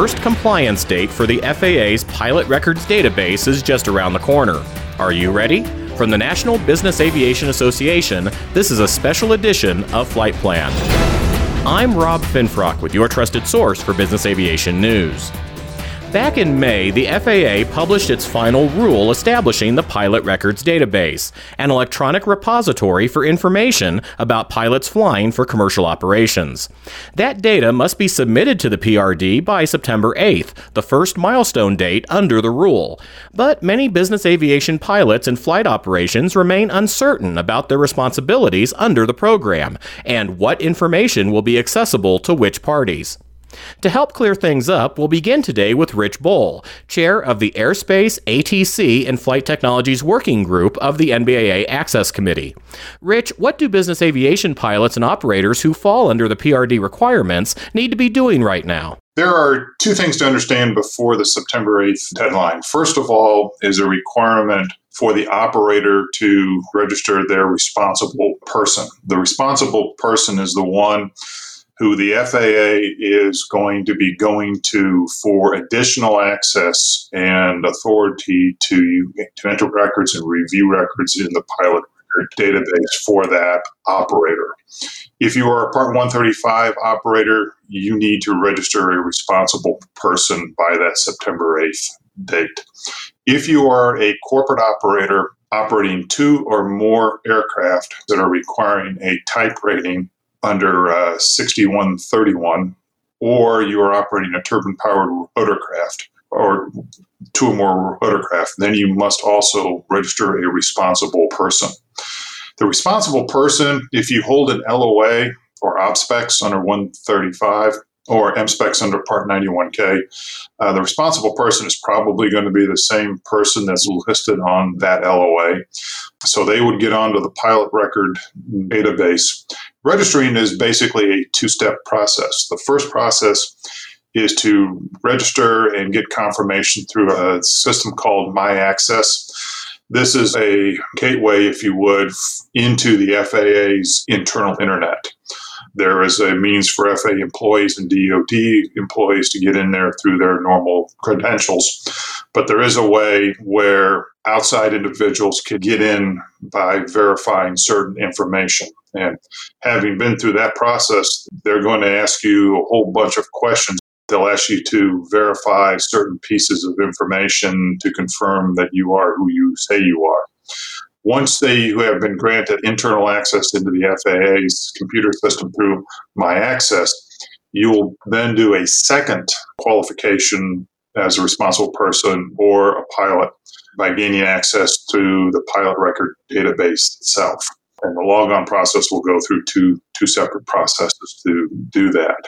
first compliance date for the FAA's pilot records database is just around the corner. Are you ready? From the National Business Aviation Association, this is a special edition of Flight Plan. I'm Rob Finfrock with your trusted source for business aviation news. Back in May, the FAA published its final rule establishing the Pilot Records Database, an electronic repository for information about pilots flying for commercial operations. That data must be submitted to the PRD by September 8th, the first milestone date under the rule. But many business aviation pilots and flight operations remain uncertain about their responsibilities under the program and what information will be accessible to which parties. To help clear things up, we'll begin today with Rich Boll, chair of the Airspace, ATC, and Flight Technologies Working Group of the NBAA Access Committee. Rich, what do business aviation pilots and operators who fall under the PRD requirements need to be doing right now? There are two things to understand before the September 8th deadline. First of all, is a requirement for the operator to register their responsible person. The responsible person is the one who the FAA is going to be going to for additional access and authority to, to enter records and review records in the pilot record database for that operator. If you are a Part 135 operator, you need to register a responsible person by that September 8th date. If you are a corporate operator operating two or more aircraft that are requiring a type rating under uh, 6131, or you are operating a turbine powered rotorcraft or two or more rotorcraft, then you must also register a responsible person. The responsible person, if you hold an LOA or OPSPECs under 135, or MSPECs under Part 91K, uh, the responsible person is probably going to be the same person that's listed on that LOA. So they would get onto the pilot record database. Registering is basically a two step process. The first process is to register and get confirmation through a system called My Access. This is a gateway, if you would, into the FAA's internal internet. There is a means for FAA employees and DoD employees to get in there through their normal credentials. But there is a way where outside individuals can get in by verifying certain information. And having been through that process, they're going to ask you a whole bunch of questions. They'll ask you to verify certain pieces of information to confirm that you are who you say you are. Once they have been granted internal access into the FAA's computer system through My Access, you will then do a second qualification as a responsible person or a pilot by gaining access to the pilot record database itself. And the logon process will go through two, two separate processes to do that.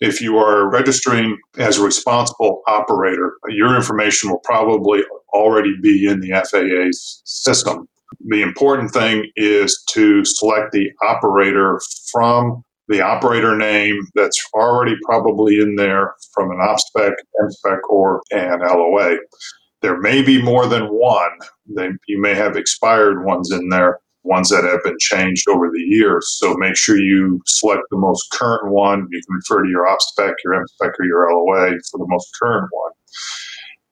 If you are registering as a responsible operator, your information will probably already be in the FAA's system. The important thing is to select the operator from the operator name that's already probably in there from an OPSPEC, MSPEC, or an LOA. There may be more than one. They, you may have expired ones in there, ones that have been changed over the years. So make sure you select the most current one. You can refer to your OPSPEC, your MSPEC, or your LOA for the most current one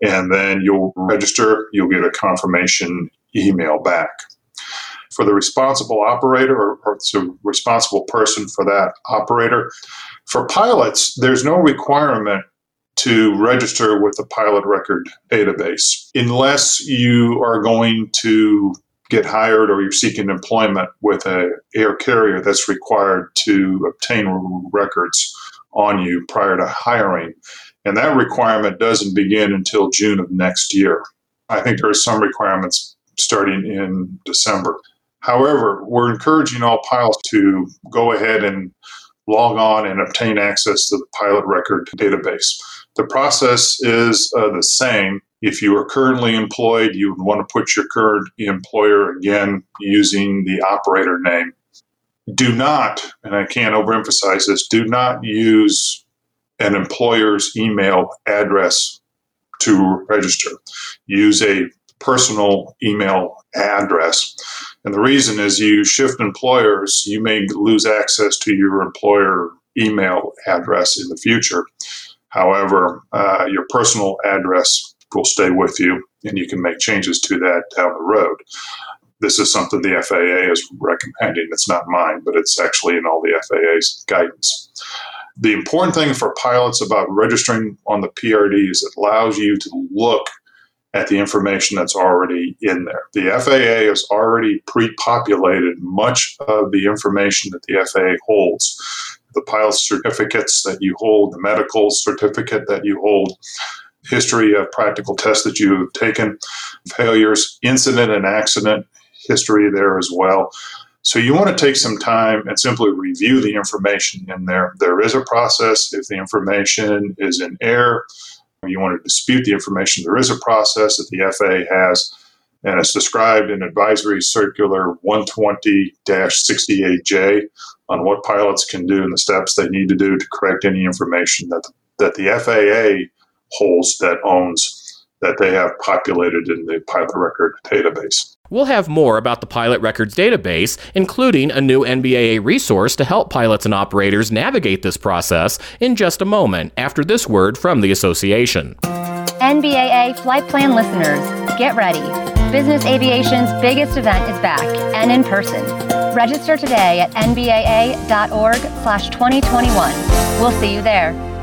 and then you'll register, you'll get a confirmation email back. For the responsible operator or, or the responsible person for that operator, for pilots, there's no requirement to register with the pilot record database unless you are going to get hired or you're seeking employment with a air carrier that's required to obtain records on you prior to hiring and that requirement doesn't begin until June of next year. I think there are some requirements starting in December. However, we're encouraging all pilots to go ahead and log on and obtain access to the pilot record database. The process is uh, the same. If you are currently employed, you would want to put your current employer again using the operator name. Do not, and I can't overemphasize this, do not use an employer's email address to register. Use a personal email address. And the reason is you shift employers, you may lose access to your employer email address in the future. However, uh, your personal address will stay with you, and you can make changes to that down the road. This is something the FAA is recommending. It's not mine, but it's actually in all the FAA's guidance. The important thing for pilots about registering on the PRD is it allows you to look at the information that's already in there. The FAA has already pre populated much of the information that the FAA holds. The pilot certificates that you hold, the medical certificate that you hold, history of practical tests that you've taken, failures, incident and accident history there as well. So you want to take some time and simply review the information in there. There is a process if the information is in error you want to dispute the information, there is a process that the FAA has, and it's described in Advisory Circular 120 68J on what pilots can do and the steps they need to do to correct any information that, that the FAA holds that owns that they have populated in the pilot record database. We'll have more about the Pilot Records database, including a new NBAA resource to help pilots and operators navigate this process in just a moment after this word from the association. NBAA flight plan listeners, get ready. Business aviation's biggest event is back and in person. Register today at nbaa.org/2021. We'll see you there.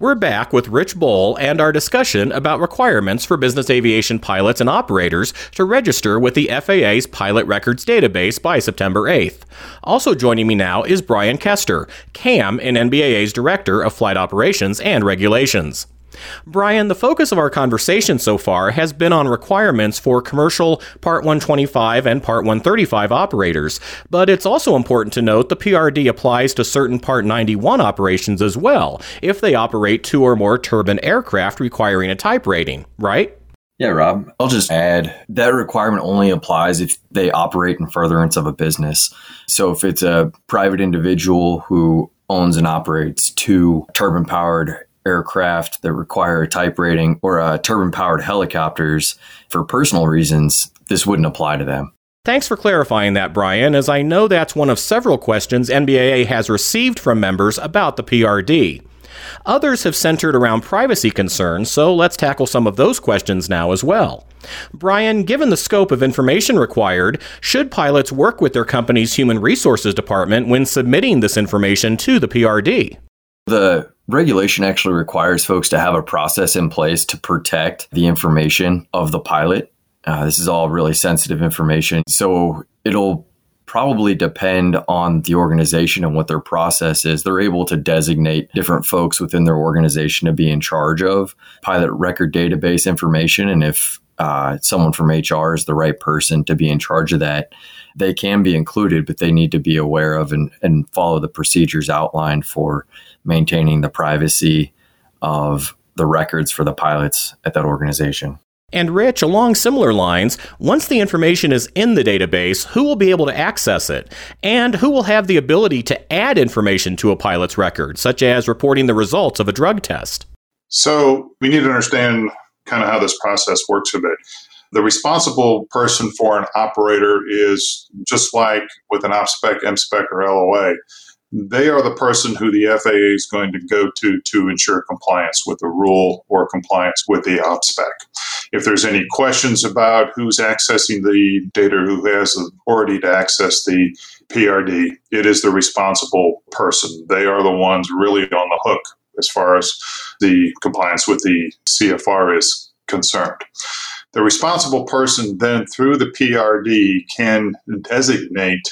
We're back with Rich Boll and our discussion about requirements for business aviation pilots and operators to register with the FAA's Pilot Records database by September 8th. Also joining me now is Brian Koester, CAM and NBAA's Director of Flight Operations and Regulations. Brian, the focus of our conversation so far has been on requirements for commercial Part 125 and Part 135 operators, but it's also important to note the PRD applies to certain Part 91 operations as well, if they operate two or more turbine aircraft requiring a type rating, right? Yeah, Rob. I'll just add that requirement only applies if they operate in furtherance of a business. So if it's a private individual who owns and operates two turbine powered aircraft that require a type rating or uh, turbine powered helicopters for personal reasons, this wouldn't apply to them. Thanks for clarifying that, Brian, as I know that's one of several questions NBAA has received from members about the PRD. Others have centered around privacy concerns, so let's tackle some of those questions now as well. Brian, given the scope of information required, should pilots work with their company's human resources department when submitting this information to the PRD? The regulation actually requires folks to have a process in place to protect the information of the pilot. Uh, this is all really sensitive information. So it'll probably depend on the organization and what their process is. They're able to designate different folks within their organization to be in charge of pilot record database information. And if uh, someone from HR is the right person to be in charge of that, they can be included, but they need to be aware of and, and follow the procedures outlined for maintaining the privacy of the records for the pilots at that organization. And Rich, along similar lines, once the information is in the database, who will be able to access it? And who will have the ability to add information to a pilot's record, such as reporting the results of a drug test? So we need to understand kind of how this process works a bit. The responsible person for an operator is just like with an OPSPEC, MSPEC, or LOA they are the person who the FAA is going to go to to ensure compliance with the rule or compliance with the OPSPEC. If there's any questions about who's accessing the data, who has the authority to access the PRD, it is the responsible person. They are the ones really on the hook as far as the compliance with the CFR is concerned. The responsible person then, through the PRD, can designate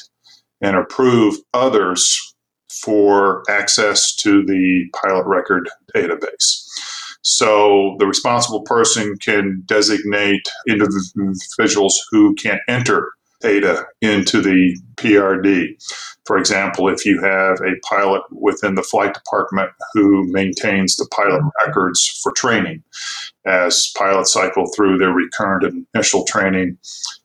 and approve others for access to the pilot record database. So the responsible person can designate individuals who can enter data into the PRD. For example, if you have a pilot within the flight department who maintains the pilot records for training, as pilots cycle through their recurrent and initial training,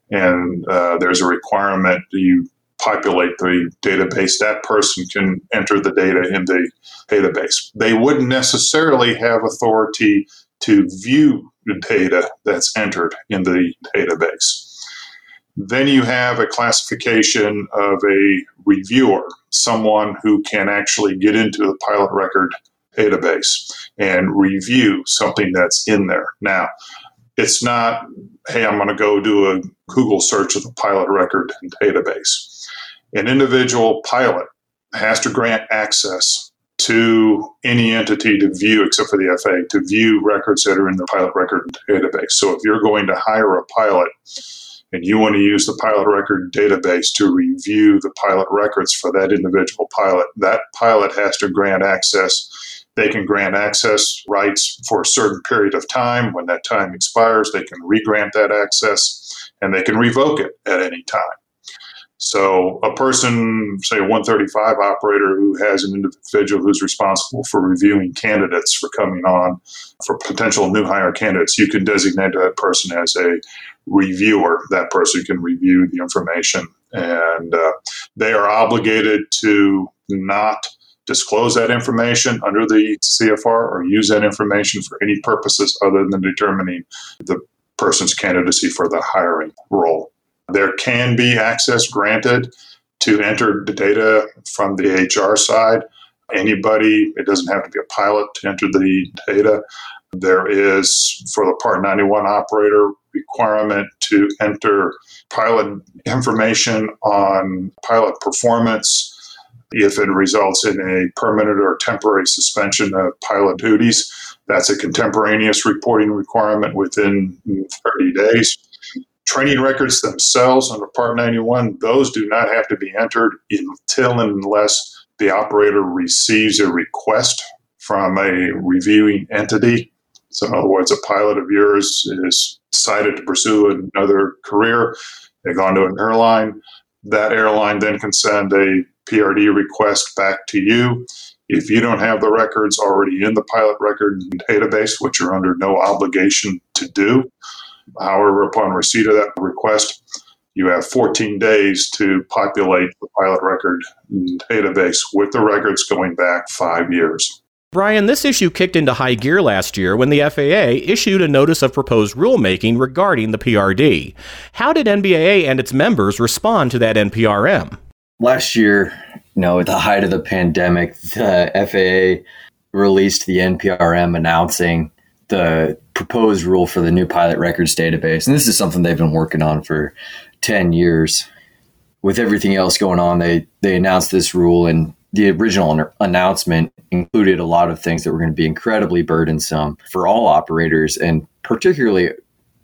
and uh, there's a requirement you populate the database, that person can enter the data in the database. They wouldn't necessarily have authority to view the data that's entered in the database. Then you have a classification of a reviewer, someone who can actually get into the pilot record database and review something that's in there. Now, it's not, hey, I'm going to go do a Google search of the pilot record database. An individual pilot has to grant access to any entity to view, except for the FAA, to view records that are in the pilot record database. So if you're going to hire a pilot and you want to use the pilot record database to review the pilot records for that individual pilot, that pilot has to grant access they can grant access rights for a certain period of time. When that time expires, they can re-grant that access and they can revoke it at any time. So, a person, say a 135 operator who has an individual who's responsible for reviewing candidates for coming on for potential new hire candidates, you can designate that person as a reviewer. That person can review the information, and uh, they are obligated to not disclose that information under the CFR or use that information for any purposes other than determining the person's candidacy for the hiring role. There can be access granted to enter the data from the HR side. Anybody, it doesn't have to be a pilot to enter the data. There is, for the Part 91 operator, requirement to enter pilot information on pilot performance if it results in a permanent or temporary suspension of pilot duties. That's a contemporaneous reporting requirement within 30 days. Training records themselves under Part 91, those do not have to be entered until and unless the operator receives a request from a reviewing entity. So, in other words, a pilot of yours is decided to pursue another career. They've gone to an airline. That airline then can send a PRD request back to you. If you don't have the records already in the pilot record database, which you're under no obligation to do, however, upon receipt of that request, you have 14 days to populate the pilot record database with the records going back five years. Brian, this issue kicked into high gear last year when the FAA issued a notice of proposed rulemaking regarding the PRD. How did NBAA and its members respond to that NPRM? last year, you know, at the height of the pandemic, the FAA released the NPRM announcing the proposed rule for the new pilot records database. And this is something they've been working on for 10 years. With everything else going on, they, they announced this rule, and the original announcement included a lot of things that were going to be incredibly burdensome for all operators, and particularly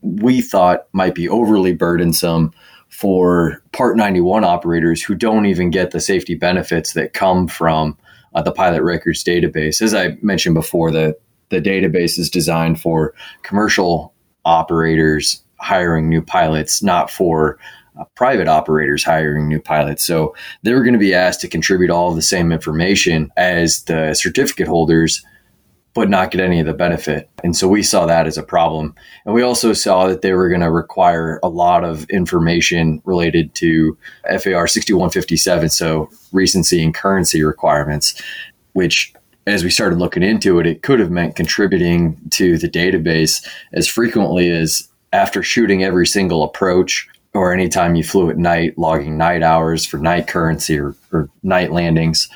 we thought might be overly burdensome for Part 91 operators who don't even get the safety benefits that come from uh, the pilot records database. As I mentioned before, the, the database is designed for commercial operators hiring new pilots, not for uh, private operators hiring new pilots. So they're going to be asked to contribute all the same information as the certificate holders but not get any of the benefit. And so we saw that as a problem. And we also saw that they were going to require a lot of information related to FAR 6157, so recency and currency requirements, which as we started looking into it, it could have meant contributing to the database as frequently as after shooting every single approach or anytime you flew at night, logging night hours for night currency or, or night landings,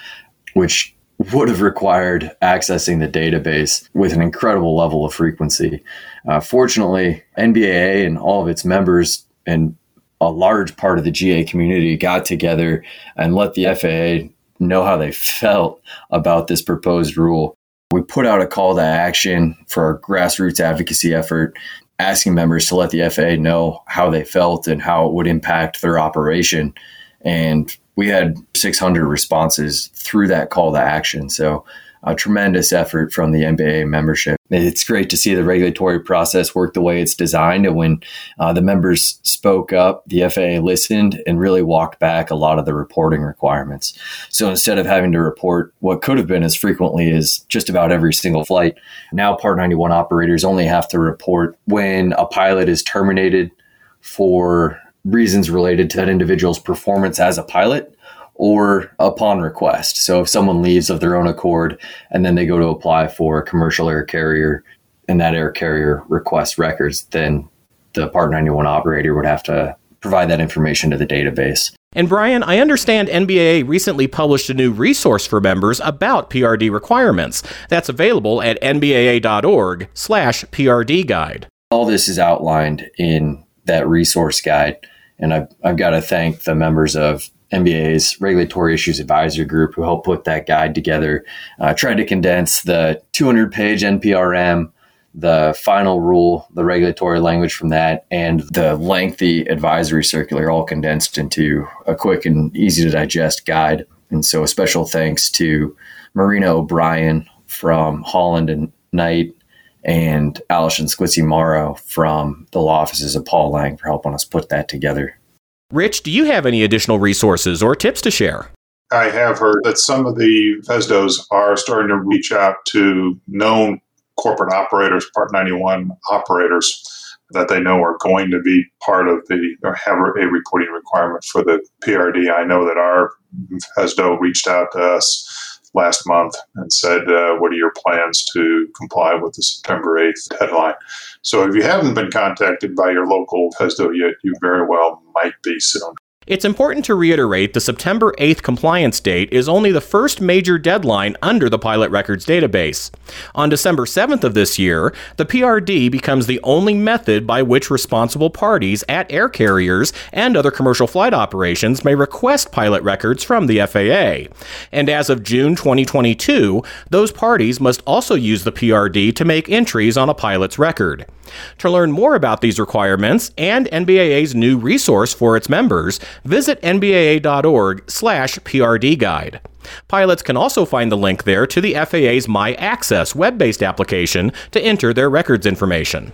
which would have required accessing the database with an incredible level of frequency. Uh, fortunately, NBAA and all of its members and a large part of the GA community got together and let the FAA know how they felt about this proposed rule. We put out a call to action for our grassroots advocacy effort, asking members to let the FAA know how they felt and how it would impact their operation. And we had 600 responses through that call to action. So a tremendous effort from the NBAA membership. It's great to see the regulatory process work the way it's designed. And when uh, the members spoke up, the FAA listened and really walked back a lot of the reporting requirements. So instead of having to report what could have been as frequently as just about every single flight, now Part 91 operators only have to report when a pilot is terminated for reasons related to that individual's performance as a pilot or upon request. So if someone leaves of their own accord and then they go to apply for a commercial air carrier and that air carrier requests records, then the Part 91 operator would have to provide that information to the database. And Brian, I understand NBAA recently published a new resource for members about PRD requirements. That's available at nbaa.org/PRD guide. All this is outlined in that resource guide, and I've, I've got to thank the members of NBAA's Regulatory Issues Advisory Group who helped put that guide together. Uh, tried to condense the 200-page NPRM the final rule, the regulatory language from that, and the lengthy advisory circular all condensed into a quick and easy to digest guide. And so, a special thanks to Marina O'Brien from Holland and Knight and Alison Squizzy Morrow from the law offices of Paul Lang for helping us put that together. Rich, do you have any additional resources or tips to share? I have heard that some of the FSDOs are starting to reach out to known corporate operators, Part 91 operators that they know are going to be part of the or have a reporting requirement for the PRD. I know that our FSDO reached out to us last month and said, uh, What are your plans to comply with the September 8th deadline? So if you haven't been contacted by your local FSDO yet, you very well might be soon. It's important to reiterate the September 8th compliance date is only the first major deadline under the Pilot Records database. On December 7th of this year, the PRD becomes the only method by which responsible parties at air carriers and other commercial flight operations may request pilot records from the FAA. And as of June 2022, those parties must also use the PRD to make entries on a pilot's record. To learn more about these requirements and NBAA's new resource for its members, visit nbaa.org/prd guide. Pilots can also find the link there to the FAA's My Access web-based application to enter their records information.